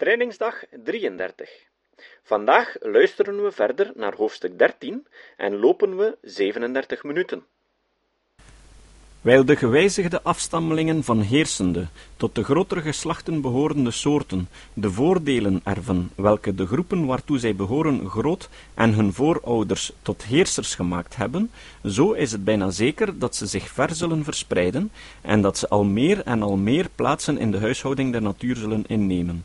Trainingsdag 33. Vandaag luisteren we verder naar hoofdstuk 13 en lopen we 37 minuten. Wijl de gewijzigde afstammelingen van heersende, tot de grotere geslachten behorende soorten, de voordelen erven, welke de groepen waartoe zij behoren groot en hun voorouders tot heersers gemaakt hebben, zo is het bijna zeker dat ze zich ver zullen verspreiden en dat ze al meer en al meer plaatsen in de huishouding der natuur zullen innemen.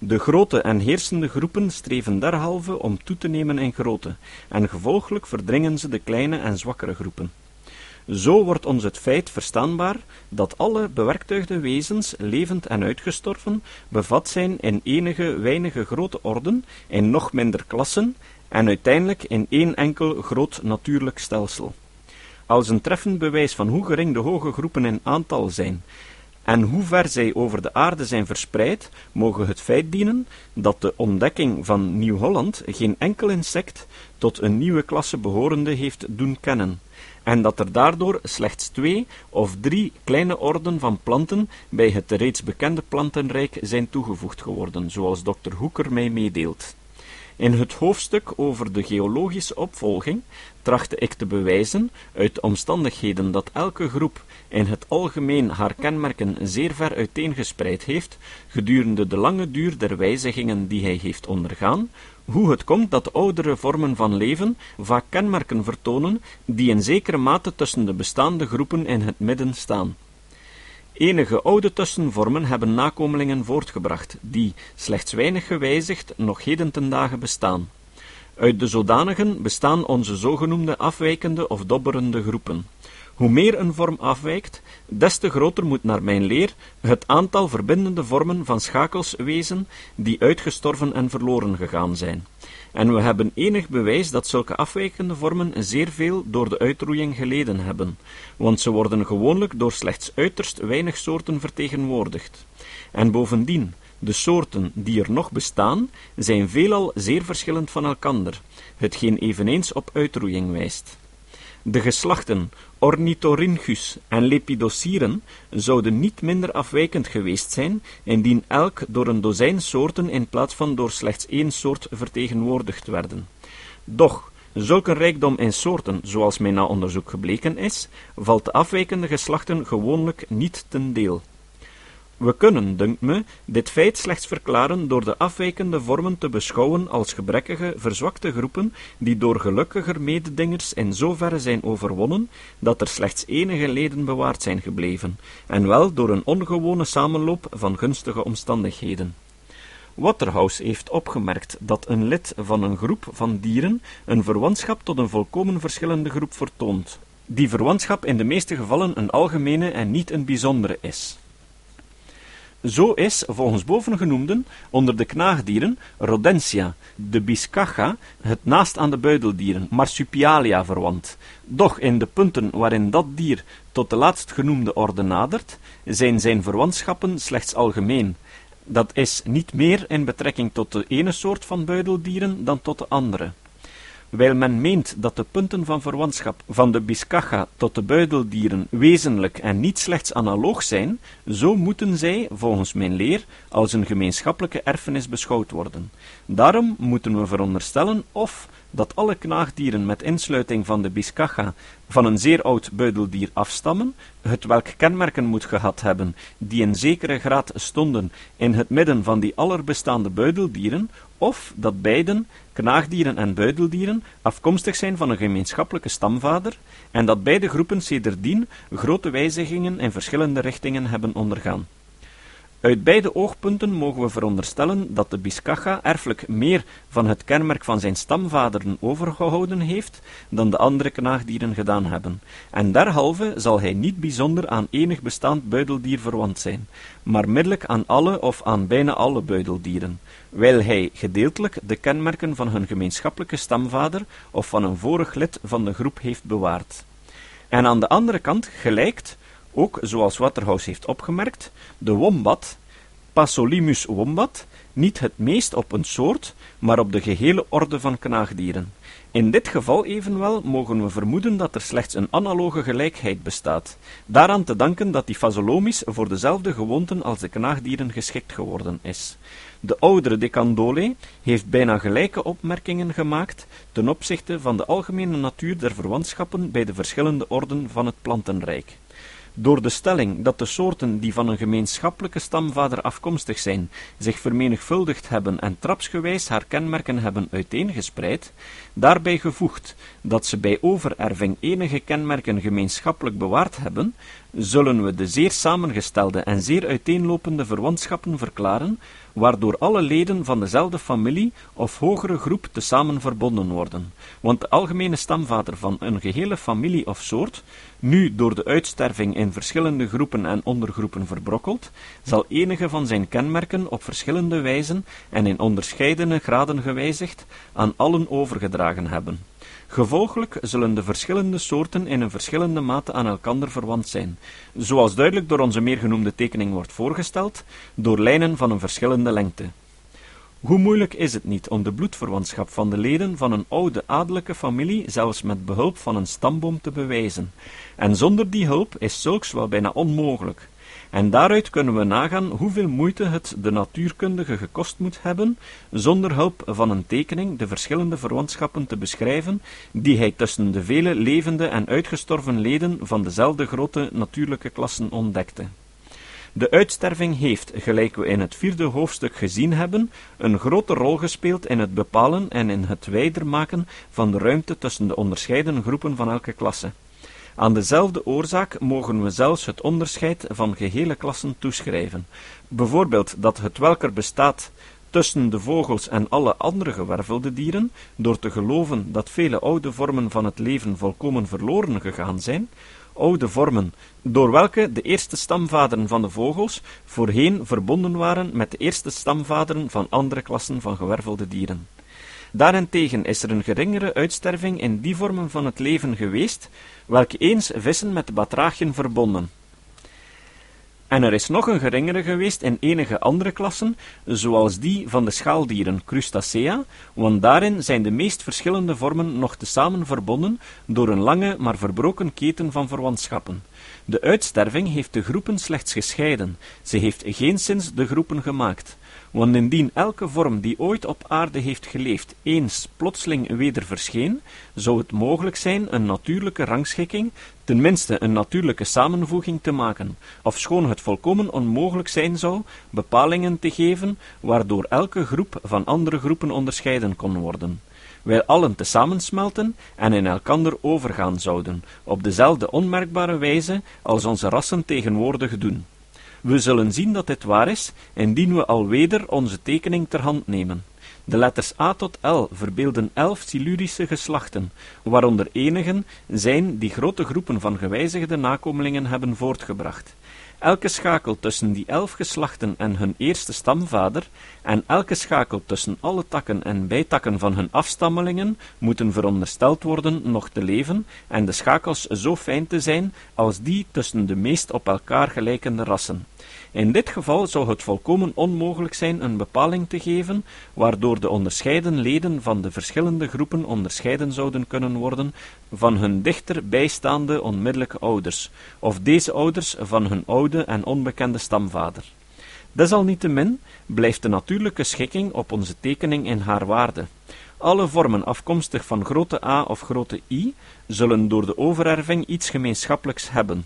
De grote en heersende groepen streven derhalve om toe te nemen in grootte, en gevolglijk verdringen ze de kleine en zwakkere groepen. Zo wordt ons het feit verstaanbaar dat alle bewerktuigde wezens, levend en uitgestorven, bevat zijn in enige weinige grote orden, in nog minder klassen, en uiteindelijk in één enkel groot natuurlijk stelsel. Als een treffend bewijs van hoe gering de hoge groepen in aantal zijn, en hoe ver zij over de aarde zijn verspreid, mogen het feit dienen dat de ontdekking van Nieuw-Holland geen enkel insect tot een nieuwe klasse behorende heeft doen kennen, en dat er daardoor slechts twee of drie kleine orden van planten bij het reeds bekende plantenrijk zijn toegevoegd geworden, zoals dokter Hoeker mij meedeelt. In het hoofdstuk over de geologische opvolging trachtte ik te bewijzen, uit de omstandigheden dat elke groep in het algemeen haar kenmerken zeer ver uiteengespreid heeft, gedurende de lange duur der wijzigingen die hij heeft ondergaan, hoe het komt dat oudere vormen van leven vaak kenmerken vertonen die in zekere mate tussen de bestaande groepen in het midden staan. Enige oude tussenvormen hebben nakomelingen voortgebracht, die, slechts weinig gewijzigd, nog heden ten dagen bestaan. Uit de zodanigen bestaan onze zogenoemde afwijkende of dobberende groepen. Hoe meer een vorm afwijkt, des te groter moet naar mijn leer het aantal verbindende vormen van schakels wezen die uitgestorven en verloren gegaan zijn. En we hebben enig bewijs dat zulke afwijkende vormen zeer veel door de uitroeiing geleden hebben, want ze worden gewoonlijk door slechts uiterst weinig soorten vertegenwoordigd. En bovendien, de soorten die er nog bestaan, zijn veelal zeer verschillend van elkander, hetgeen eveneens op uitroeiing wijst. De geslachten Ornithorynchus en Lepidosiren zouden niet minder afwijkend geweest zijn, indien elk door een dozijn soorten in plaats van door slechts één soort vertegenwoordigd werden. Doch, zulke rijkdom in soorten, zoals mij na onderzoek gebleken is, valt de afwijkende geslachten gewoonlijk niet ten deel. We kunnen, dunkt me, dit feit slechts verklaren door de afwijkende vormen te beschouwen als gebrekkige, verzwakte groepen, die door gelukkiger mededingers in zoverre zijn overwonnen, dat er slechts enige leden bewaard zijn gebleven, en wel door een ongewone samenloop van gunstige omstandigheden. Waterhouse heeft opgemerkt dat een lid van een groep van dieren een verwantschap tot een volkomen verschillende groep vertoont, die verwantschap in de meeste gevallen een algemene en niet een bijzondere is. Zo is, volgens bovengenoemden, onder de knaagdieren Rodentia, de Biscacha, het naast aan de buideldieren Marsupialia verwant. Doch in de punten waarin dat dier tot de laatstgenoemde orde nadert, zijn zijn verwantschappen slechts algemeen. Dat is niet meer in betrekking tot de ene soort van buideldieren dan tot de andere. Wijl men meent dat de punten van verwantschap van de biscacha tot de buideldieren wezenlijk en niet slechts analoog zijn, zo moeten zij, volgens mijn leer, als een gemeenschappelijke erfenis beschouwd worden. Daarom moeten we veronderstellen of dat alle knaagdieren met insluiting van de biscacha van een zeer oud buideldier afstammen, het welk kenmerken moet gehad hebben, die in zekere graad stonden in het midden van die allerbestaande buideldieren, of dat beiden, knaagdieren en buideldieren, afkomstig zijn van een gemeenschappelijke stamvader, en dat beide groepen sedertdien grote wijzigingen in verschillende richtingen hebben ondergaan. Uit beide oogpunten mogen we veronderstellen dat de Biscacha erfelijk meer van het kenmerk van zijn stamvaderen overgehouden heeft dan de andere knaagdieren gedaan hebben, en derhalve zal hij niet bijzonder aan enig bestaand buideldier verwant zijn, maar middelijk aan alle of aan bijna alle buideldieren, wijl hij gedeeltelijk de kenmerken van hun gemeenschappelijke stamvader of van een vorig lid van de groep heeft bewaard. En aan de andere kant gelijkt, ook zoals Waterhouse heeft opgemerkt, de wombat, Spasolimus wombat niet het meest op een soort, maar op de gehele orde van knaagdieren. In dit geval evenwel mogen we vermoeden dat er slechts een analoge gelijkheid bestaat, daaraan te danken dat die Phasolomis voor dezelfde gewoonten als de knaagdieren geschikt geworden is. De oudere De Candolle heeft bijna gelijke opmerkingen gemaakt ten opzichte van de algemene natuur der verwantschappen bij de verschillende orden van het plantenrijk. Door de stelling dat de soorten die van een gemeenschappelijke stamvader afkomstig zijn, zich vermenigvuldigd hebben en trapsgewijs haar kenmerken hebben uiteengespreid, daarbij gevoegd dat ze bij overerving enige kenmerken gemeenschappelijk bewaard hebben, zullen we de zeer samengestelde en zeer uiteenlopende verwantschappen verklaren, waardoor alle leden van dezelfde familie of hogere groep tezamen verbonden worden, want de algemene stamvader van een gehele familie of soort, nu door de uitsterving in verschillende groepen en ondergroepen verbrokkeld, zal enige van zijn kenmerken op verschillende wijzen en in onderscheidene graden gewijzigd aan allen overgedragen hebben. Gevolglijk zullen de verschillende soorten in een verschillende mate aan elkander verwant zijn, zoals duidelijk door onze meergenoemde tekening wordt voorgesteld, door lijnen van een verschillende lengte. Hoe moeilijk is het niet om de bloedverwantschap van de leden van een oude adellijke familie zelfs met behulp van een stamboom te bewijzen, en zonder die hulp is zulks wel bijna onmogelijk. En daaruit kunnen we nagaan hoeveel moeite het de natuurkundige gekost moet hebben, zonder hulp van een tekening de verschillende verwantschappen te beschrijven, die hij tussen de vele levende en uitgestorven leden van dezelfde grote natuurlijke klassen ontdekte. De uitsterving heeft, gelijk we in het vierde hoofdstuk gezien hebben, een grote rol gespeeld in het bepalen en in het wijder maken van de ruimte tussen de onderscheiden groepen van elke klasse. Aan dezelfde oorzaak mogen we zelfs het onderscheid van gehele klassen toeschrijven. Bijvoorbeeld dat het welker bestaat tussen de vogels en alle andere gewervelde dieren, door te geloven dat vele oude vormen van het leven volkomen verloren gegaan zijn, oude vormen, door welke de eerste stamvaderen van de vogels voorheen verbonden waren met de eerste stamvaderen van andere klassen van gewervelde dieren. Daarentegen is er een geringere uitsterving in die vormen van het leven geweest, welke eens vissen met de batrachiën verbonden. En er is nog een geringere geweest in enige andere klassen, zoals die van de schaaldieren Crustacea, want daarin zijn de meest verschillende vormen nog tezamen verbonden door een lange maar verbroken keten van verwantschappen. De uitsterving heeft de groepen slechts gescheiden, ze heeft geenszins de groepen gemaakt. Want indien elke vorm die ooit op aarde heeft geleefd eens plotseling weder verscheen, zou het mogelijk zijn een natuurlijke rangschikking, tenminste een natuurlijke samenvoeging te maken, ofschoon het volkomen onmogelijk zijn zou bepalingen te geven waardoor elke groep van andere groepen onderscheiden kon worden wij allen te samensmelten en in elkander overgaan zouden, op dezelfde onmerkbare wijze als onze rassen tegenwoordig doen. We zullen zien dat dit waar is, indien we alweder onze tekening ter hand nemen. De letters A tot L verbeelden elf Silurische geslachten, waaronder enigen zijn die grote groepen van gewijzigde nakomelingen hebben voortgebracht. Elke schakel tussen die elf geslachten en hun eerste stamvader, en elke schakel tussen alle takken en bijtakken van hun afstammelingen, moeten verondersteld worden nog te leven, en de schakels zo fijn te zijn als die tussen de meest op elkaar gelijkende rassen. In dit geval zou het volkomen onmogelijk zijn een bepaling te geven, waardoor de onderscheiden leden van de verschillende groepen onderscheiden zouden kunnen worden van hun dichter bijstaande onmiddellijke ouders, of deze ouders van hun oude en onbekende stamvader. Desalniettemin blijft de natuurlijke schikking op onze tekening in haar waarde. Alle vormen afkomstig van grote A of grote I zullen door de overerving iets gemeenschappelijks hebben.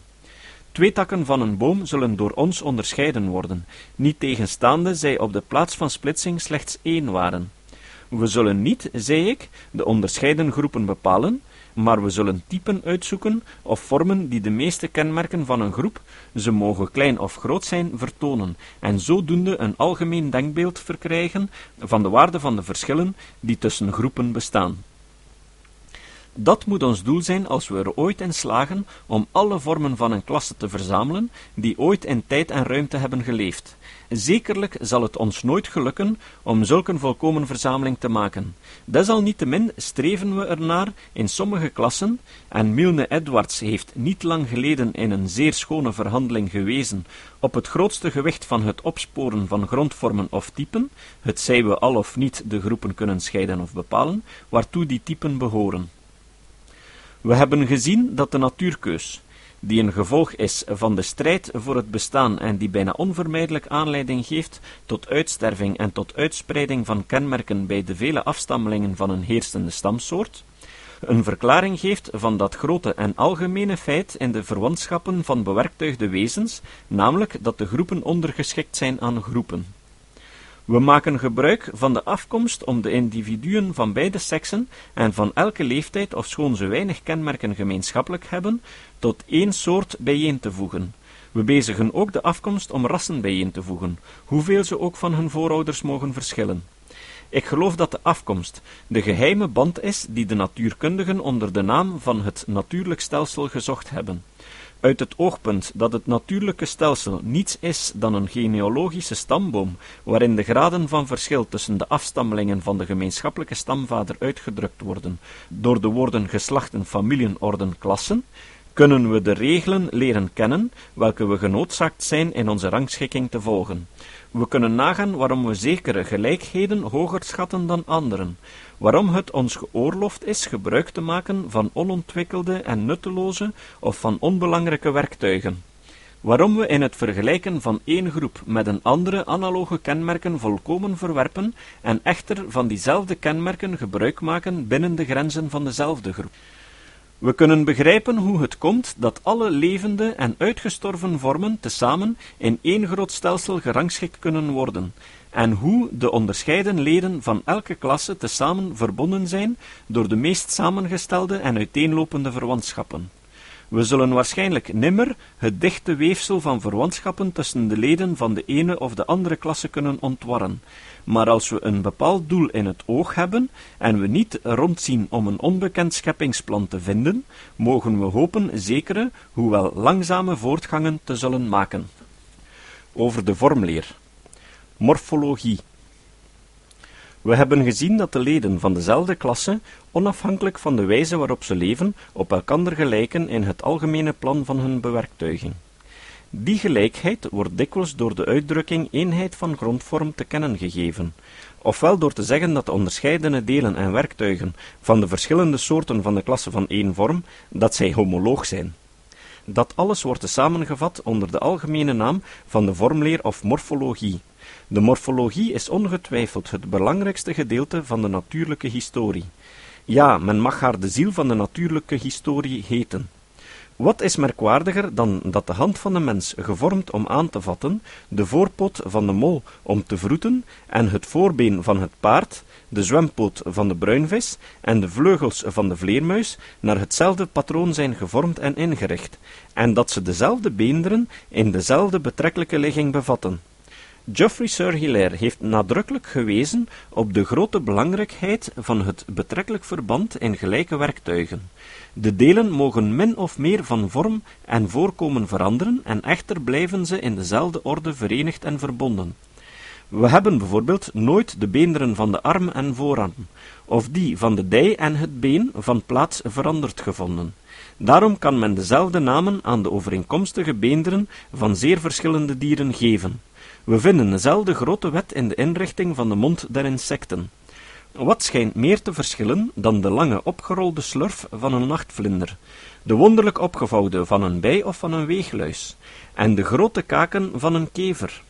Twee takken van een boom zullen door ons onderscheiden worden, niet tegenstaande zij op de plaats van splitsing slechts één waren. We zullen niet, zei ik, de onderscheiden groepen bepalen, maar we zullen typen uitzoeken of vormen die de meeste kenmerken van een groep, ze mogen klein of groot zijn, vertonen, en zodoende een algemeen denkbeeld verkrijgen van de waarde van de verschillen die tussen groepen bestaan. Dat moet ons doel zijn als we er ooit in slagen om alle vormen van een klasse te verzamelen die ooit in tijd en ruimte hebben geleefd. Zekerlijk zal het ons nooit gelukken om zulk een volkomen verzameling te maken. Desalniettemin streven we ernaar in sommige klassen, en Milne Edwards heeft niet lang geleden in een zeer schone verhandeling gewezen op het grootste gewicht van het opsporen van grondvormen of typen, het zij we al of niet de groepen kunnen scheiden of bepalen, waartoe die typen behoren. We hebben gezien dat de natuurkeus, die een gevolg is van de strijd voor het bestaan en die bijna onvermijdelijk aanleiding geeft tot uitsterving en tot uitspreiding van kenmerken bij de vele afstammelingen van een heersende stamsoort, een verklaring geeft van dat grote en algemene feit in de verwantschappen van bewerktuigde wezens, namelijk dat de groepen ondergeschikt zijn aan groepen. We maken gebruik van de afkomst om de individuen van beide seksen en van elke leeftijd, ofschoon ze weinig kenmerken gemeenschappelijk hebben, tot één soort bijeen te voegen. We bezigen ook de afkomst om rassen bijeen te voegen, hoeveel ze ook van hun voorouders mogen verschillen. Ik geloof dat de afkomst de geheime band is die de natuurkundigen onder de naam van het natuurlijk stelsel gezocht hebben. Uit het oogpunt dat het natuurlijke stelsel niets is dan een genealogische stamboom, waarin de graden van verschil tussen de afstammelingen van de gemeenschappelijke stamvader uitgedrukt worden door de woorden geslachten, familien, orden, klassen, kunnen we de regelen leren kennen, welke we genoodzaakt zijn in onze rangschikking te volgen. We kunnen nagaan waarom we zekere gelijkheden hoger schatten dan anderen, waarom het ons geoorloofd is gebruik te maken van onontwikkelde en nutteloze of van onbelangrijke werktuigen, waarom we in het vergelijken van één groep met een andere analoge kenmerken volkomen verwerpen en echter van diezelfde kenmerken gebruik maken binnen de grenzen van dezelfde groep. We kunnen begrijpen hoe het komt dat alle levende en uitgestorven vormen tezamen in één groot stelsel gerangschikt kunnen worden, en hoe de onderscheiden leden van elke klasse tezamen verbonden zijn door de meest samengestelde en uiteenlopende verwantschappen. We zullen waarschijnlijk nimmer het dichte weefsel van verwantschappen tussen de leden van de ene of de andere klasse kunnen ontwarren, maar als we een bepaald doel in het oog hebben en we niet rondzien om een onbekend scheppingsplan te vinden, mogen we hopen zekere, hoewel langzame voortgangen te zullen maken. Over de vormleer. Morfologie. We hebben gezien dat de leden van dezelfde klasse, onafhankelijk van de wijze waarop ze leven, op elkander gelijken in het algemene plan van hun bewerktuiging. Die gelijkheid wordt dikwijls door de uitdrukking eenheid van grondvorm te kennen gegeven, ofwel door te zeggen dat de onderscheidene delen en werktuigen van de verschillende soorten van de klasse van één vorm, dat zij homoloog zijn. Dat alles wordt samengevat onder de algemene naam van de vormleer of morfologie. De morfologie is ongetwijfeld het belangrijkste gedeelte van de natuurlijke historie. Ja, men mag haar de ziel van de natuurlijke historie heten. Wat is merkwaardiger dan dat de hand van de mens, gevormd om aan te vatten, de voorpoot van de mol om te vroeten, en het voorbeen van het paard, de zwempoot van de bruinvis en de vleugels van de vleermuis naar hetzelfde patroon zijn gevormd en ingericht, en dat ze dezelfde beenderen in dezelfde betrekkelijke ligging bevatten. Geoffrey Sir Hilaire heeft nadrukkelijk gewezen op de grote belangrijkheid van het betrekkelijk verband in gelijke werktuigen. De delen mogen min of meer van vorm en voorkomen veranderen, en echter blijven ze in dezelfde orde verenigd en verbonden. We hebben bijvoorbeeld nooit de beenderen van de arm en voorarm, of die van de dij en het been van plaats veranderd gevonden. Daarom kan men dezelfde namen aan de overeenkomstige beenderen van zeer verschillende dieren geven. We vinden dezelfde grote wet in de inrichting van de mond der insecten. Wat schijnt meer te verschillen dan de lange opgerolde slurf van een nachtvlinder, de wonderlijk opgevouwde van een bij of van een weegluis, en de grote kaken van een kever?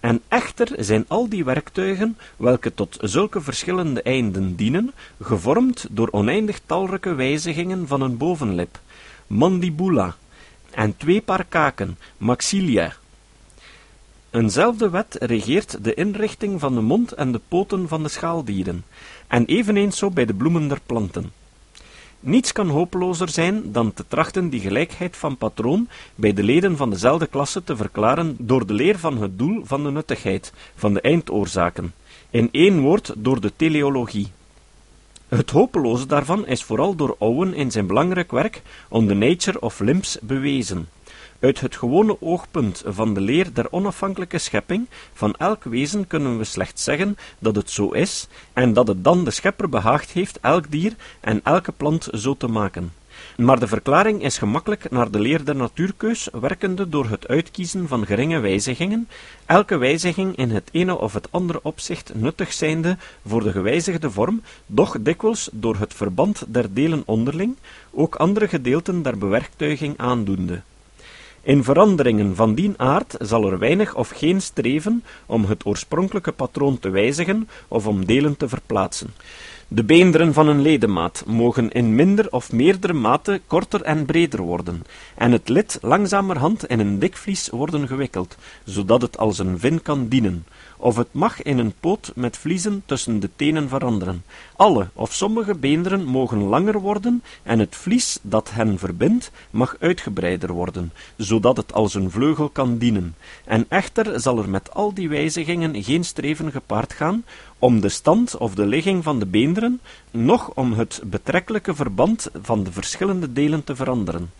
En echter zijn al die werktuigen, welke tot zulke verschillende einden dienen, gevormd door oneindig talrijke wijzigingen van een bovenlip, mandibula, en twee paar kaken, maxilia, Eenzelfde wet regeert de inrichting van de mond en de poten van de schaaldieren, en eveneens zo bij de bloemen der planten. Niets kan hopelozer zijn dan te trachten die gelijkheid van patroon bij de leden van dezelfde klasse te verklaren door de leer van het doel van de nuttigheid, van de eindoorzaken, in één woord door de teleologie. Het hopeloze daarvan is vooral door Owen in zijn belangrijk werk On the Nature of Limbs bewezen. Uit het gewone oogpunt van de leer der onafhankelijke schepping van elk wezen kunnen we slechts zeggen dat het zo is, en dat het dan de schepper behaagd heeft elk dier en elke plant zo te maken. Maar de verklaring is gemakkelijk naar de leer der natuurkeus, werkende door het uitkiezen van geringe wijzigingen, elke wijziging in het ene of het andere opzicht nuttig zijnde voor de gewijzigde vorm, doch dikwijls door het verband der delen onderling, ook andere gedeelten der bewerktuiging aandoende. In veranderingen van die aard zal er weinig of geen streven om het oorspronkelijke patroon te wijzigen of om delen te verplaatsen. De beenderen van een ledemaat mogen in minder of meerdere mate korter en breder worden, en het lid langzamerhand in een dik vlies worden gewikkeld, zodat het als een vin kan dienen, of het mag in een poot met vliezen tussen de tenen veranderen. Alle of sommige beenderen mogen langer worden, en het vlies dat hen verbindt mag uitgebreider worden, zodat het als een vleugel kan dienen. En echter zal er met al die wijzigingen geen streven gepaard gaan, om de stand of de ligging van de beenderen, noch om het betrekkelijke verband van de verschillende delen te veranderen.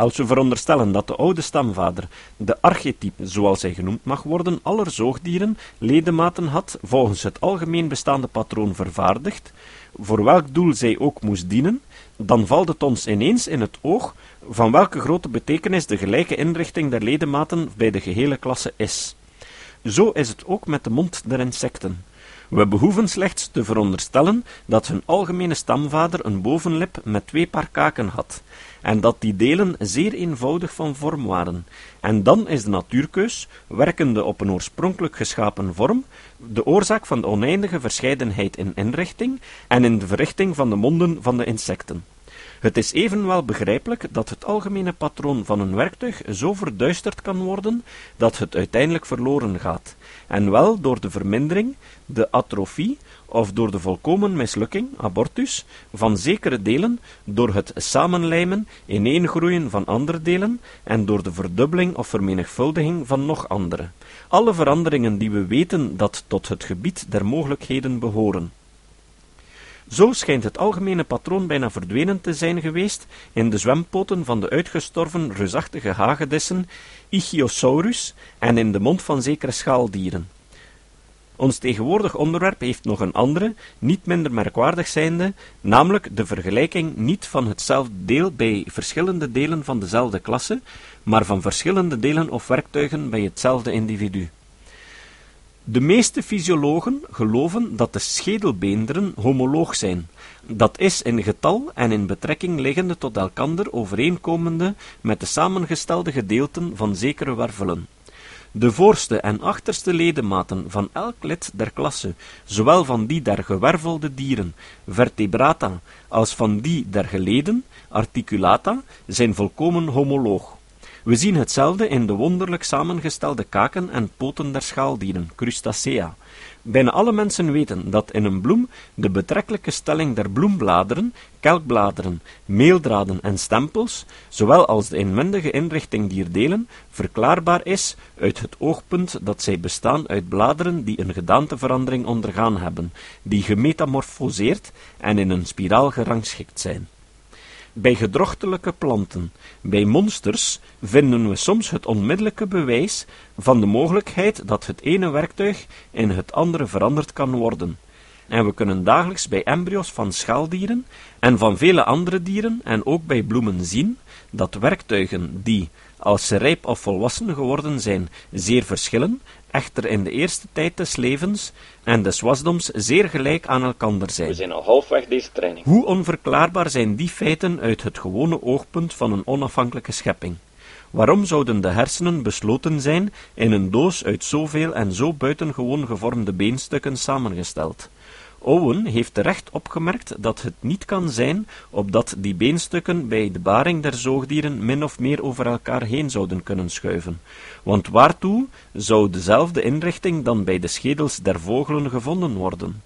Als we veronderstellen dat de oude stamvader, de archetype, zoals hij genoemd mag worden, aller zoogdieren ledematen had, volgens het algemeen bestaande patroon vervaardigd, voor welk doel zij ook moest dienen, dan valt het ons ineens in het oog van welke grote betekenis de gelijke inrichting der ledematen bij de gehele klasse is. Zo is het ook met de mond der insecten. We behoeven slechts te veronderstellen dat hun algemene stamvader een bovenlip met twee paar kaken had, en dat die delen zeer eenvoudig van vorm waren. En dan is de natuurkeus, werkende op een oorspronkelijk geschapen vorm, de oorzaak van de oneindige verscheidenheid in inrichting en in de verrichting van de monden van de insecten. Het is evenwel begrijpelijk dat het algemene patroon van een werktuig zo verduisterd kan worden dat het uiteindelijk verloren gaat, en wel door de vermindering, de atrofie of door de volkomen mislukking, abortus, van zekere delen, door het samenlijmen, ineengroeien van andere delen en door de verdubbeling of vermenigvuldiging van nog andere. Alle veranderingen die we weten dat tot het gebied der mogelijkheden behoren. Zo schijnt het algemene patroon bijna verdwenen te zijn geweest in de zwempoten van de uitgestorven reusachtige hagedissen Ichthyosaurus en in de mond van zekere schaaldieren. Ons tegenwoordig onderwerp heeft nog een andere, niet minder merkwaardig zijnde, namelijk de vergelijking niet van hetzelfde deel bij verschillende delen van dezelfde klasse, maar van verschillende delen of werktuigen bij hetzelfde individu. De meeste fysiologen geloven dat de schedelbeenderen homoloog zijn, dat is in getal en in betrekking liggende tot elkander overeenkomende met de samengestelde gedeelten van zekere wervelen. De voorste en achterste ledematen van elk lid der klasse, zowel van die der gewervelde dieren, vertebrata, als van die der geleden, articulata, zijn volkomen homoloog. We zien hetzelfde in de wonderlijk samengestelde kaken en poten der schaaldieren, crustacea. Bijna alle mensen weten dat in een bloem de betrekkelijke stelling der bloembladeren, kelkbladeren, meeldraden en stempels, zowel als de inwendige inrichting dier delen, verklaarbaar is uit het oogpunt dat zij bestaan uit bladeren die een gedaanteverandering ondergaan hebben, die gemetamorfoseerd en in een spiraal gerangschikt zijn. Bij gedrochtelijke planten, bij monsters, vinden we soms het onmiddellijke bewijs van de mogelijkheid dat het ene werktuig in het andere veranderd kan worden. En we kunnen dagelijks bij embryo's van schaaldieren en van vele andere dieren en ook bij bloemen zien dat werktuigen die, als ze rijp of volwassen geworden zijn, zeer verschillen, echter in de eerste tijd des levens en des wasdoms zeer gelijk aan elkander zijn. We zijn al halfweg deze training. Hoe onverklaarbaar zijn die feiten uit het gewone oogpunt van een onafhankelijke schepping? Waarom zouden de hersenen besloten zijn in een doos uit zoveel en zo buitengewoon gevormde beenstukken samengesteld? Owen heeft terecht opgemerkt dat het niet kan zijn opdat die beenstukken bij de baring der zoogdieren min of meer over elkaar heen zouden kunnen schuiven, want waartoe zou dezelfde inrichting dan bij de schedels der vogelen gevonden worden?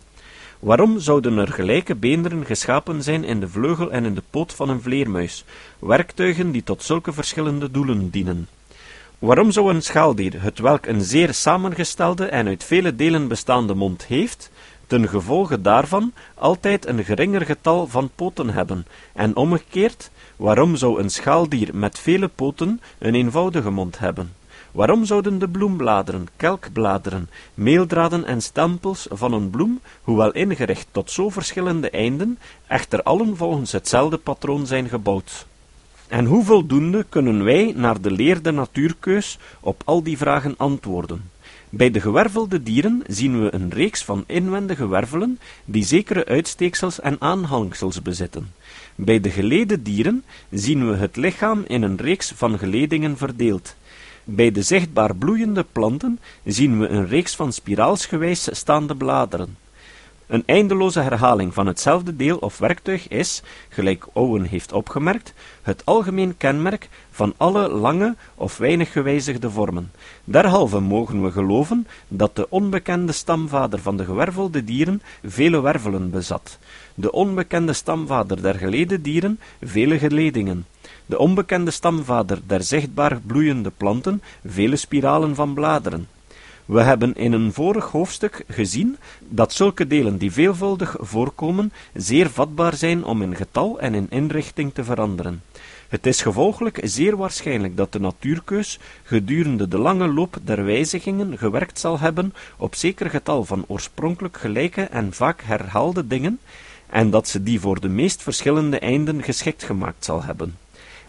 Waarom zouden er gelijke beenderen geschapen zijn in de vleugel en in de poot van een vleermuis, werktuigen die tot zulke verschillende doelen dienen? Waarom zou een schaaldier, het welk een zeer samengestelde en uit vele delen bestaande mond heeft, ten gevolge daarvan altijd een geringer getal van poten hebben, en omgekeerd, waarom zou een schaaldier met vele poten een eenvoudige mond hebben? Waarom zouden de bloembladeren, kelkbladeren, meeldraden en stempels van een bloem, hoewel ingericht tot zo verschillende einden, echter allen volgens hetzelfde patroon zijn gebouwd? En hoe voldoende kunnen wij naar de leerde natuurkeus op al die vragen antwoorden? Bij de gewervelde dieren zien we een reeks van inwendige wervelen die zekere uitsteeksels en aanhangsels bezitten. Bij de gelede dieren zien we het lichaam in een reeks van geledingen verdeeld. Bij de zichtbaar bloeiende planten zien we een reeks van spiraalsgewijs staande bladeren. Een eindeloze herhaling van hetzelfde deel of werktuig is, gelijk Owen heeft opgemerkt, het algemeen kenmerk van alle lange of weinig gewijzigde vormen. Derhalve mogen we geloven dat de onbekende stamvader van de gewervelde dieren vele wervelen bezat, de onbekende stamvader der geleden dieren vele geledingen, de onbekende stamvader der zichtbaar bloeiende planten vele spiralen van bladeren, we hebben in een vorig hoofdstuk gezien dat zulke delen die veelvuldig voorkomen zeer vatbaar zijn om in getal en in inrichting te veranderen. Het is gevolglijk zeer waarschijnlijk dat de natuurkeus gedurende de lange loop der wijzigingen gewerkt zal hebben op zeker getal van oorspronkelijk gelijke en vaak herhaalde dingen, en dat ze die voor de meest verschillende einden geschikt gemaakt zal hebben.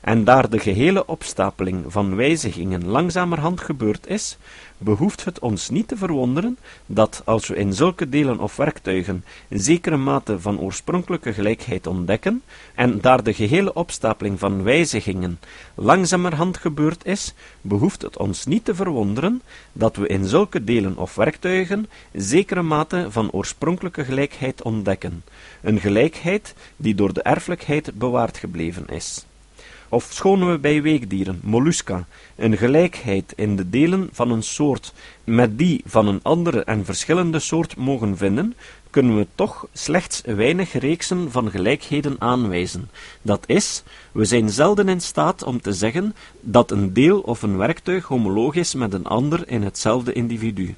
En daar de gehele opstapeling van wijzigingen langzamerhand gebeurd is, behoeft het ons niet te verwonderen dat, als we in zulke delen of werktuigen zekere mate van oorspronkelijke gelijkheid ontdekken, en daar de gehele opstapeling van wijzigingen langzamerhand gebeurd is, behoeft het ons niet te verwonderen dat we in zulke delen of werktuigen zekere mate van oorspronkelijke gelijkheid ontdekken, een gelijkheid die door de erfelijkheid bewaard gebleven is. Of schonen we bij weekdieren, mollusca, een gelijkheid in de delen van een soort met die van een andere en verschillende soort mogen vinden, kunnen we toch slechts weinig reeksen van gelijkheden aanwijzen. Dat is, we zijn zelden in staat om te zeggen dat een deel of een werktuig homoloog is met een ander in hetzelfde individu.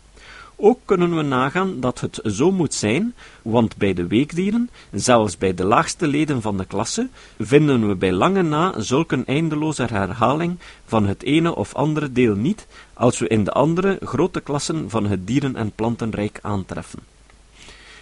Ook kunnen we nagaan dat het zo moet zijn, want bij de weekdieren, zelfs bij de laagste leden van de klasse, vinden we bij lange na zulke eindeloze herhaling van het ene of andere deel niet, als we in de andere grote klassen van het dieren- en plantenrijk aantreffen.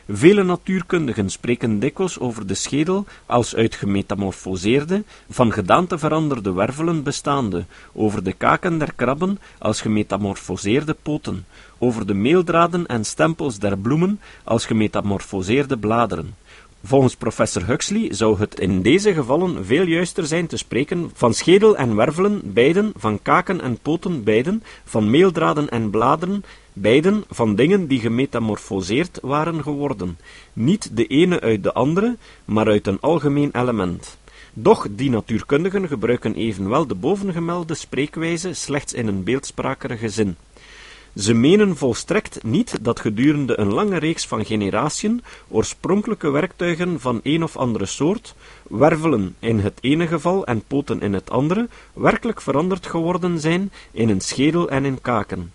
Vele natuurkundigen spreken dikwijls over de schedel als uit gemetamorfoseerde, van gedaante veranderde wervelen bestaande, over de kaken der krabben als gemetamorfoseerde poten, over de meeldraden en stempels der bloemen als gemetamorfoseerde bladeren. Volgens professor Huxley zou het in deze gevallen veel juister zijn te spreken van schedel en wervelen, beiden, van kaken en poten, beiden, van meeldraden en bladeren, beiden van dingen die gemetamorfoseerd waren geworden, niet de ene uit de andere, maar uit een algemeen element. Doch die natuurkundigen gebruiken evenwel de bovengemelde spreekwijze slechts in een beeldsprakerige zin. Ze menen volstrekt niet dat gedurende een lange reeks van generatiën oorspronkelijke werktuigen van een of andere soort, wervelen in het ene geval en poten in het andere, werkelijk veranderd geworden zijn in een schedel en in kaken.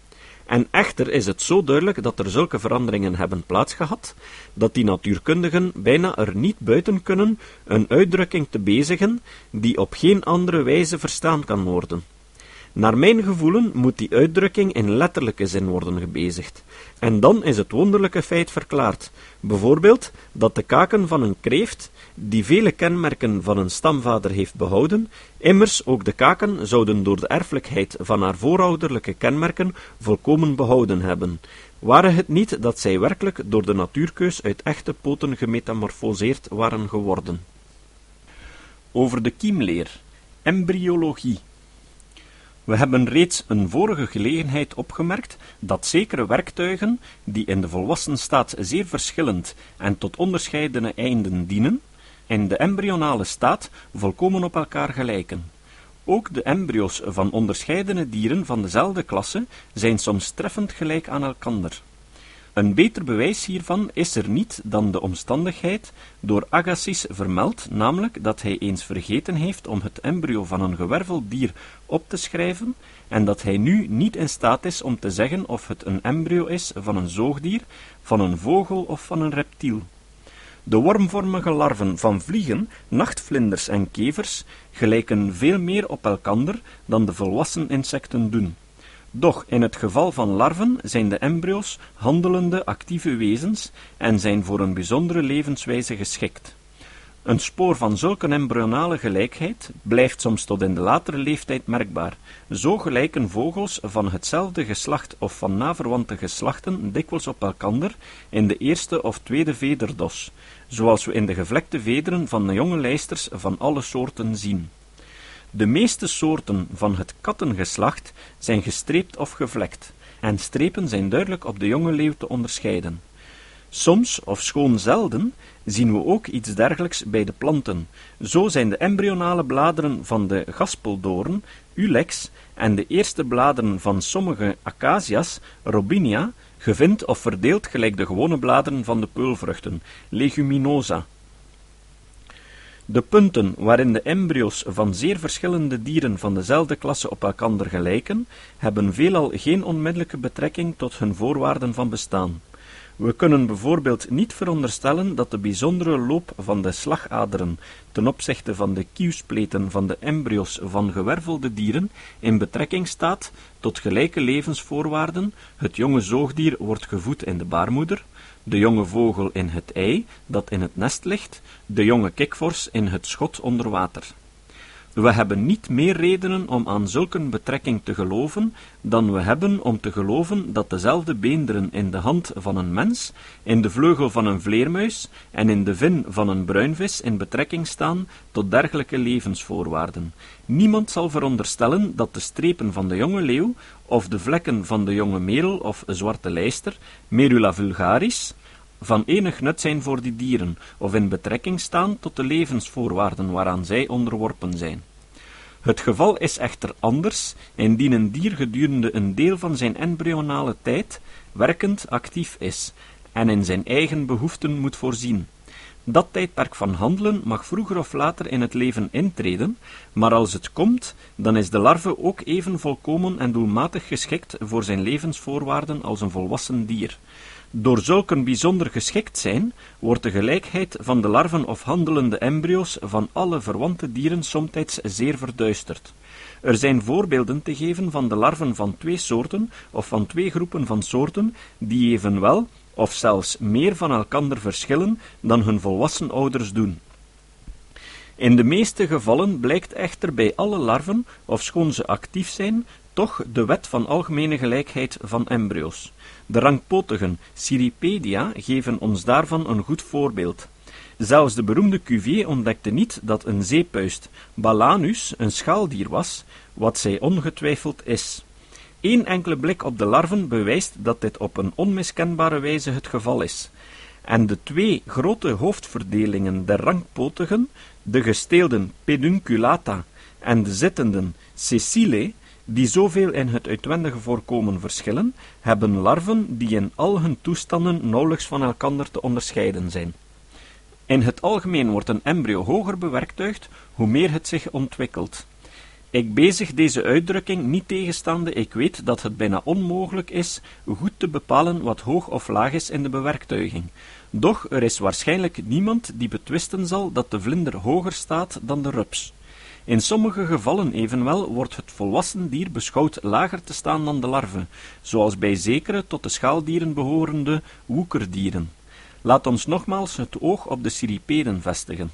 En echter is het zo duidelijk dat er zulke veranderingen hebben plaatsgehad, dat die natuurkundigen bijna er niet buiten kunnen een uitdrukking te bezigen die op geen andere wijze verstaan kan worden. Naar mijn gevoelen moet die uitdrukking in letterlijke zin worden gebezigd. En dan is het wonderlijke feit verklaard. Bijvoorbeeld dat de kaken van een kreeft, die vele kenmerken van een stamvader heeft behouden, immers ook de kaken zouden door de erfelijkheid van haar voorouderlijke kenmerken volkomen behouden hebben. Ware het niet dat zij werkelijk door de natuurkeus uit echte poten gemetamorfoseerd waren geworden. Over de kiemleer, embryologie. We hebben reeds een vorige gelegenheid opgemerkt dat zekere werktuigen, die in de volwassen staat zeer verschillend en tot onderscheidene einden dienen, in de embryonale staat volkomen op elkaar gelijken. Ook de embryo's van onderscheidene dieren van dezelfde klasse zijn soms treffend gelijk aan elkander. Een beter bewijs hiervan is er niet dan de omstandigheid door Agassiz vermeld, namelijk dat hij eens vergeten heeft om het embryo van een gewerveld dier op te schrijven en dat hij nu niet in staat is om te zeggen of het een embryo is van een zoogdier, van een vogel of van een reptiel. De wormvormige larven van vliegen, nachtvlinders en kevers gelijken veel meer op elkander dan de volwassen insecten doen. Doch in het geval van larven zijn de embryo's handelende actieve wezens en zijn voor een bijzondere levenswijze geschikt. Een spoor van zulke embryonale gelijkheid blijft soms tot in de latere leeftijd merkbaar. Zo gelijken vogels van hetzelfde geslacht of van naverwante geslachten dikwijls op elkander in de eerste of tweede vederdos, zoals we in de gevlekte vederen van de jonge lijsters van alle soorten zien. De meeste soorten van het kattengeslacht zijn gestreept of gevlekt, en strepen zijn duidelijk op de jonge leeuw te onderscheiden. Soms, of schoon zelden, zien we ook iets dergelijks bij de planten. Zo zijn de embryonale bladeren van de gaspeldoorn, Ulex, en de eerste bladeren van sommige acacia's, Robinia, gevind of verdeeld gelijk de gewone bladeren van de peulvruchten, Leguminosa. De punten waarin de embryo's van zeer verschillende dieren van dezelfde klasse op elkander gelijken, hebben veelal geen onmiddellijke betrekking tot hun voorwaarden van bestaan. We kunnen bijvoorbeeld niet veronderstellen dat de bijzondere loop van de slagaderen ten opzichte van de kieuwspleten van de embryo's van gewervelde dieren in betrekking staat tot gelijke levensvoorwaarden. Het jonge zoogdier wordt gevoed in de baarmoeder, de jonge vogel in het ei dat in het nest ligt, de jonge kikvors in het schot onder water. We hebben niet meer redenen om aan zulke betrekking te geloven, dan we hebben om te geloven dat dezelfde beenderen in de hand van een mens, in de vleugel van een vleermuis en in de vin van een bruinvis in betrekking staan tot dergelijke levensvoorwaarden. Niemand zal veronderstellen dat de strepen van de jonge leeuw of de vlekken van de jonge merel of zwarte lijster, Merula vulgaris, van enig nut zijn voor die dieren, of in betrekking staan tot de levensvoorwaarden waaraan zij onderworpen zijn. Het geval is echter anders, indien een dier gedurende een deel van zijn embryonale tijd werkend actief is en in zijn eigen behoeften moet voorzien. Dat tijdperk van handelen mag vroeger of later in het leven intreden, maar als het komt, dan is de larve ook even volkomen en doelmatig geschikt voor zijn levensvoorwaarden als een volwassen dier. Door zulken bijzonder geschikt zijn, wordt de gelijkheid van de larven of handelende embryo's van alle verwante dieren somtijds zeer verduisterd. Er zijn voorbeelden te geven van de larven van twee soorten of van twee groepen van soorten die evenwel of zelfs meer van elkander verschillen dan hun volwassen ouders doen. In de meeste gevallen blijkt echter bij alle larven, ofschoon ze actief zijn, toch de wet van algemene gelijkheid van embryo's. De rangpotigen Cirripedia geven ons daarvan een goed voorbeeld. Zelfs de beroemde Cuvier ontdekte niet dat een zeepuist Balanus een schaaldier was, wat zij ongetwijfeld is. Eén enkele blik op de larven bewijst dat dit op een onmiskenbare wijze het geval is. En de twee grote hoofdverdelingen der rangpotigen, de gesteelden Pedunculata en de zittenden Sessilae, die zoveel in het uitwendige voorkomen verschillen, hebben larven die in al hun toestanden nauwelijks van elkander te onderscheiden zijn. In het algemeen wordt een embryo hoger bewerktuigd, hoe meer het zich ontwikkelt. Ik bezig deze uitdrukking niet tegenstaande ik weet dat het bijna onmogelijk is goed te bepalen wat hoog of laag is in de bewerktuiging. Doch er is waarschijnlijk niemand die betwisten zal dat de vlinder hoger staat dan de rups. In sommige gevallen evenwel wordt het volwassen dier beschouwd lager te staan dan de larve, zoals bij zekere tot de schaaldieren behorende woekerdieren. Laat ons nogmaals het oog op de cirripeden vestigen.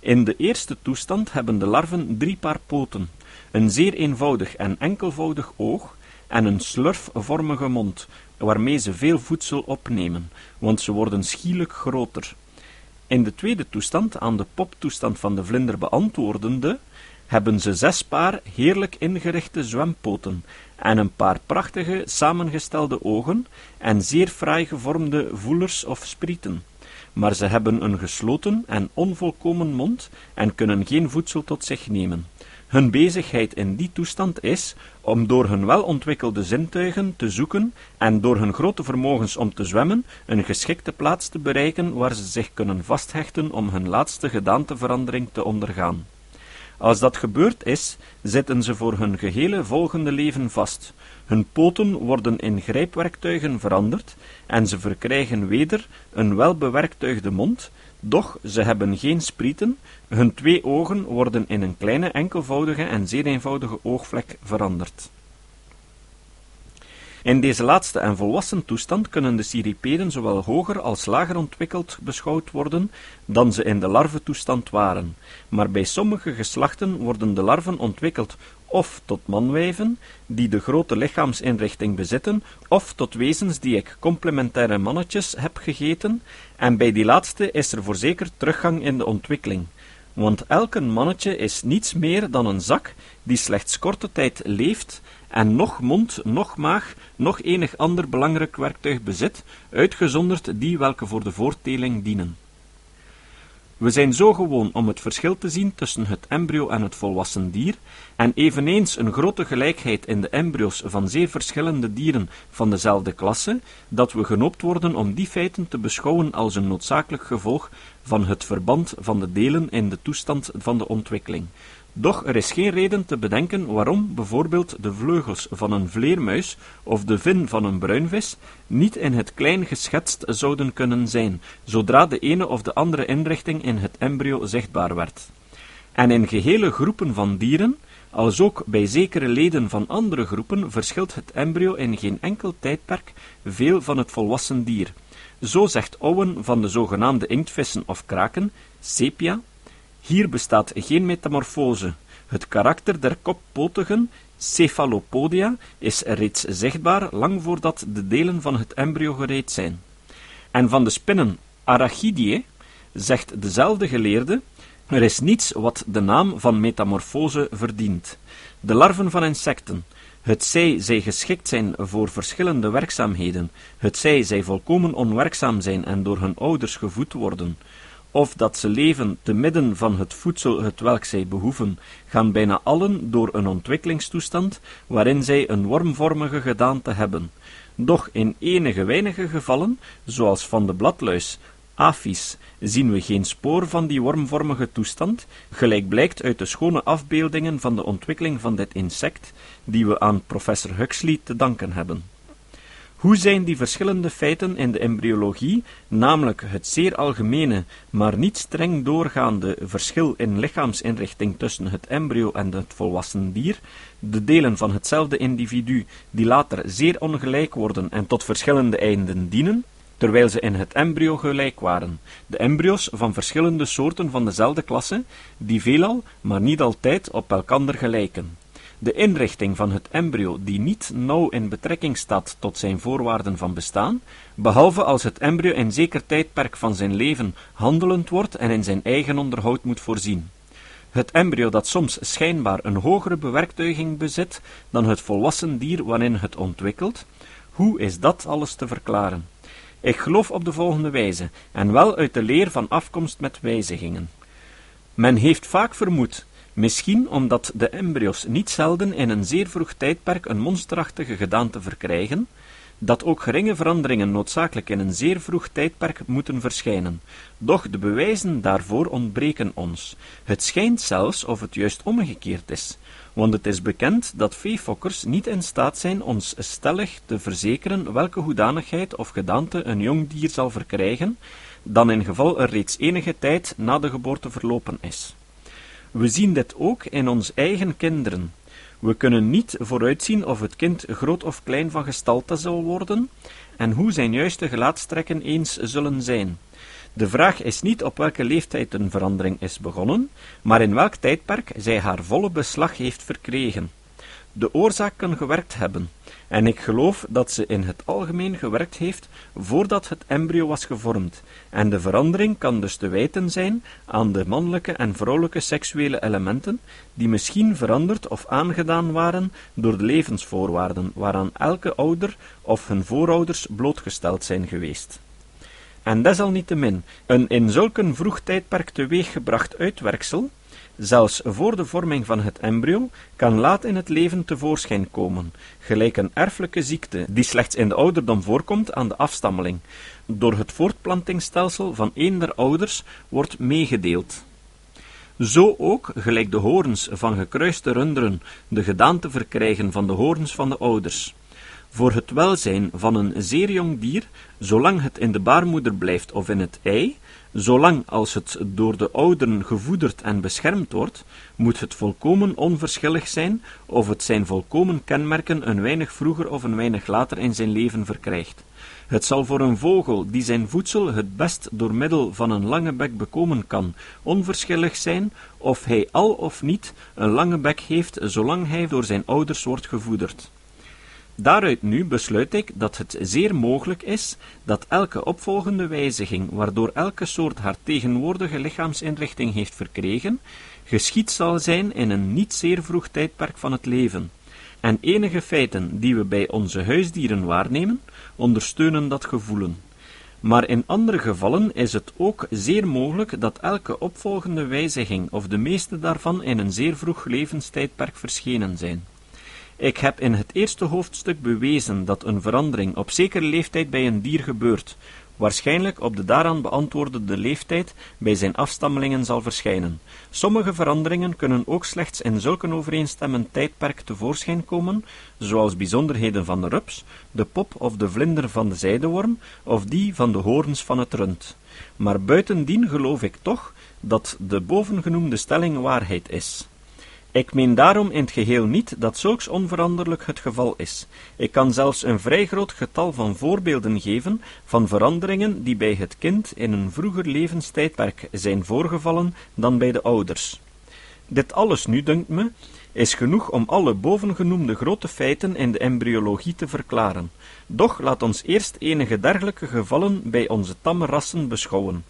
In de eerste toestand hebben de larven drie paar poten, een zeer eenvoudig en enkelvoudig oog en een slurfvormige mond, waarmee ze veel voedsel opnemen, want ze worden schielijk groter. In de tweede toestand, aan de poptoestand van de vlinder beantwoordende, hebben ze zes paar heerlijk ingerichte zwempoten en een paar prachtige samengestelde ogen en zeer fraai gevormde voelers of sprieten. Maar ze hebben een gesloten en onvolkomen mond en kunnen geen voedsel tot zich nemen. Hun bezigheid in die toestand is om door hun welontwikkelde zintuigen te zoeken en door hun grote vermogens om te zwemmen een geschikte plaats te bereiken waar ze zich kunnen vasthechten om hun laatste gedaanteverandering te ondergaan. Als dat gebeurd is, zitten ze voor hun gehele volgende leven vast. Hun poten worden in grijpwerktuigen veranderd en ze verkrijgen weder een welbewerktuigde mond, doch ze hebben geen sprieten, hun twee ogen worden in een kleine enkelvoudige en zeer eenvoudige oogvlek veranderd. In deze laatste en volwassen toestand kunnen de cirripeden zowel hoger als lager ontwikkeld beschouwd worden dan ze in de larvetoestand waren, maar bij sommige geslachten worden de larven ontwikkeld of tot manwijven, die de grote lichaamsinrichting bezitten, of tot wezens die ik complementaire mannetjes heb gegeten, en bij die laatste is er voorzeker teruggang in de ontwikkeling. Want elk mannetje is niets meer dan een zak die slechts korte tijd leeft en nog mond, nog maag, nog enig ander belangrijk werktuig bezit, uitgezonderd die welke voor de voortdeling dienen. We zijn zo gewoon om het verschil te zien tussen het embryo en het volwassen dier, en eveneens een grote gelijkheid in de embryo's van zeer verschillende dieren van dezelfde klasse, dat we genoopt worden om die feiten te beschouwen als een noodzakelijk gevolg van het verband van de delen in de toestand van de ontwikkeling, doch er is geen reden te bedenken waarom bijvoorbeeld de vleugels van een vleermuis of de vin van een bruinvis niet in het klein geschetst zouden kunnen zijn, zodra de ene of de andere inrichting in het embryo zichtbaar werd. En in gehele groepen van dieren, als ook bij zekere leden van andere groepen, verschilt het embryo in geen enkel tijdperk veel van het volwassen dier. Zo zegt Owen van de zogenaamde inktvissen of kraken, sepia, hier bestaat geen metamorfose. Het karakter der koppotigen, cephalopodia, is reeds zichtbaar lang voordat de delen van het embryo gereed zijn. En van de spinnen Arachidiae zegt dezelfde geleerde, er is niets wat de naam van metamorfose verdient. De larven van insecten, het zij zij geschikt zijn voor verschillende werkzaamheden, het zij zij volkomen onwerkzaam zijn en door hun ouders gevoed worden, of dat ze leven te midden van het voedsel het welk zij behoeven, gaan bijna allen door een ontwikkelingstoestand waarin zij een wormvormige gedaante hebben. Doch in enige weinige gevallen, zoals van de bladluis, Aphies, zien we geen spoor van die wormvormige toestand, gelijk blijkt uit de schone afbeeldingen van de ontwikkeling van dit insect, die we aan professor Huxley te danken hebben. Hoe zijn die verschillende feiten in de embryologie, namelijk het zeer algemene, maar niet streng doorgaande verschil in lichaamsinrichting tussen het embryo en het volwassen dier, de delen van hetzelfde individu, die later zeer ongelijk worden en tot verschillende einden dienen, terwijl ze in het embryo gelijk waren, de embryo's van verschillende soorten van dezelfde klasse, die veelal, maar niet altijd, op elkander gelijken de inrichting van het embryo die niet nauw in betrekking staat tot zijn voorwaarden van bestaan, behalve als het embryo in zeker tijdperk van zijn leven handelend wordt en in zijn eigen onderhoud moet voorzien. Het embryo dat soms schijnbaar een hogere bewerktuiging bezit dan het volwassen dier waarin het ontwikkelt, hoe is dat alles te verklaren? Ik geloof op de volgende wijze, en wel uit de leer van afkomst met wijzigingen. Men heeft vaak vermoed Misschien omdat de embryo's niet zelden in een zeer vroeg tijdperk een monsterachtige gedaante verkrijgen, dat ook geringe veranderingen noodzakelijk in een zeer vroeg tijdperk moeten verschijnen. Doch de bewijzen daarvoor ontbreken ons. Het schijnt zelfs of het juist omgekeerd is, want het is bekend dat veefokkers niet in staat zijn ons stellig te verzekeren welke hoedanigheid of gedaante een jong dier zal verkrijgen, dan in geval er reeds enige tijd na de geboorte verlopen is. We zien dit ook in ons eigen kinderen. We kunnen niet vooruitzien of het kind groot of klein van gestalte zal worden en hoe zijn juiste gelaatstrekken eens zullen zijn. De vraag is niet op welke leeftijd een verandering is begonnen, maar in welk tijdperk zij haar volle beslag heeft verkregen. De oorzaak kan gewerkt hebben, en ik geloof dat ze in het algemeen gewerkt heeft voordat het embryo was gevormd, en de verandering kan dus te wijten zijn aan de mannelijke en vrouwelijke seksuele elementen, die misschien veranderd of aangedaan waren door de levensvoorwaarden waaraan elke ouder of hun voorouders blootgesteld zijn geweest. En desalniettemin, een in zulk een vroeg tijdperk teweeggebracht uitwerksel, Zelfs voor de vorming van het embryo kan laat in het leven tevoorschijn komen, gelijk een erfelijke ziekte die slechts in de ouderdom voorkomt aan de afstammeling, door het voortplantingsstelsel van een der ouders wordt meegedeeld. Zo ook, gelijk de horens van gekruiste runderen de gedaante verkrijgen van de horens van de ouders. Voor het welzijn van een zeer jong dier, zolang het in de baarmoeder blijft of in het ei, zolang als het door de ouderen gevoederd en beschermd wordt, moet het volkomen onverschillig zijn of het zijn volkomen kenmerken een weinig vroeger of een weinig later in zijn leven verkrijgt. Het zal voor een vogel die zijn voedsel het best door middel van een lange bek bekomen kan, onverschillig zijn of hij al of niet een lange bek heeft zolang hij door zijn ouders wordt gevoederd. Daaruit nu besluit ik dat het zeer mogelijk is dat elke opvolgende wijziging, waardoor elke soort haar tegenwoordige lichaamsinrichting heeft verkregen, geschied zal zijn in een niet zeer vroeg tijdperk van het leven. En enige feiten die we bij onze huisdieren waarnemen, ondersteunen dat gevoelen. Maar in andere gevallen is het ook zeer mogelijk dat elke opvolgende wijziging of de meeste daarvan in een zeer vroeg levenstijdperk verschenen zijn. Ik heb in het eerste hoofdstuk bewezen dat een verandering op zekere leeftijd bij een dier gebeurt, waarschijnlijk op de daaraan beantwoordende leeftijd bij zijn afstammelingen zal verschijnen. Sommige veranderingen kunnen ook slechts in zulk een overeenstemmend tijdperk tevoorschijn komen, zoals bijzonderheden van de rups, de pop of de vlinder van de zijdeworm, of die van de hoorns van het rund. Maar buitendien geloof ik toch dat de bovengenoemde stelling waarheid is. Ik meen daarom in het geheel niet dat zulks onveranderlijk het geval is. Ik kan zelfs een vrij groot getal van voorbeelden geven van veranderingen die bij het kind in een vroeger levenstijdperk zijn voorgevallen dan bij de ouders. Dit alles nu, dunkt me, is genoeg om alle bovengenoemde grote feiten in de embryologie te verklaren. Doch laat ons eerst enige dergelijke gevallen bij onze tamme rassen beschouwen.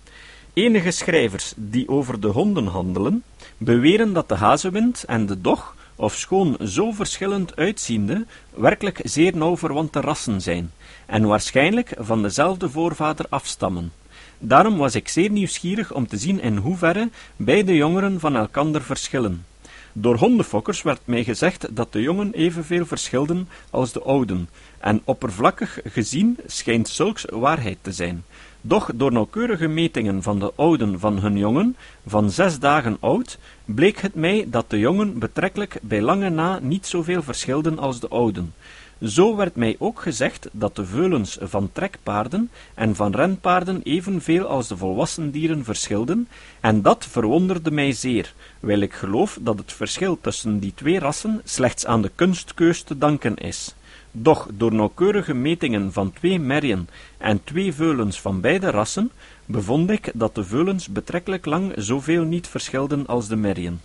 Enige schrijvers die over de honden handelen, beweren dat de hazewind en de dog, ofschoon zo verschillend uitziende, werkelijk zeer nauw verwante rassen zijn, en waarschijnlijk van dezelfde voorvader afstammen. Daarom was ik zeer nieuwsgierig om te zien in hoeverre beide jongeren van elkander verschillen. Door hondenfokkers werd mij gezegd dat de jongen evenveel verschilden als de ouden, en oppervlakkig gezien schijnt zulks waarheid te zijn. Doch door nauwkeurige metingen van de ouden van hun jongen, van zes dagen oud, bleek het mij dat de jongen betrekkelijk bij lange na niet zoveel verschilden als de ouden. Zo werd mij ook gezegd dat de veulens van trekpaarden en van renpaarden evenveel als de volwassen dieren verschilden, en dat verwonderde mij zeer, wijl ik geloof dat het verschil tussen die twee rassen slechts aan de kunstkeus te danken is. Doch door nauwkeurige metingen van twee merjen en twee veulens van beide rassen, bevond ik dat de veulens betrekkelijk lang zoveel niet verschilden als de merjen.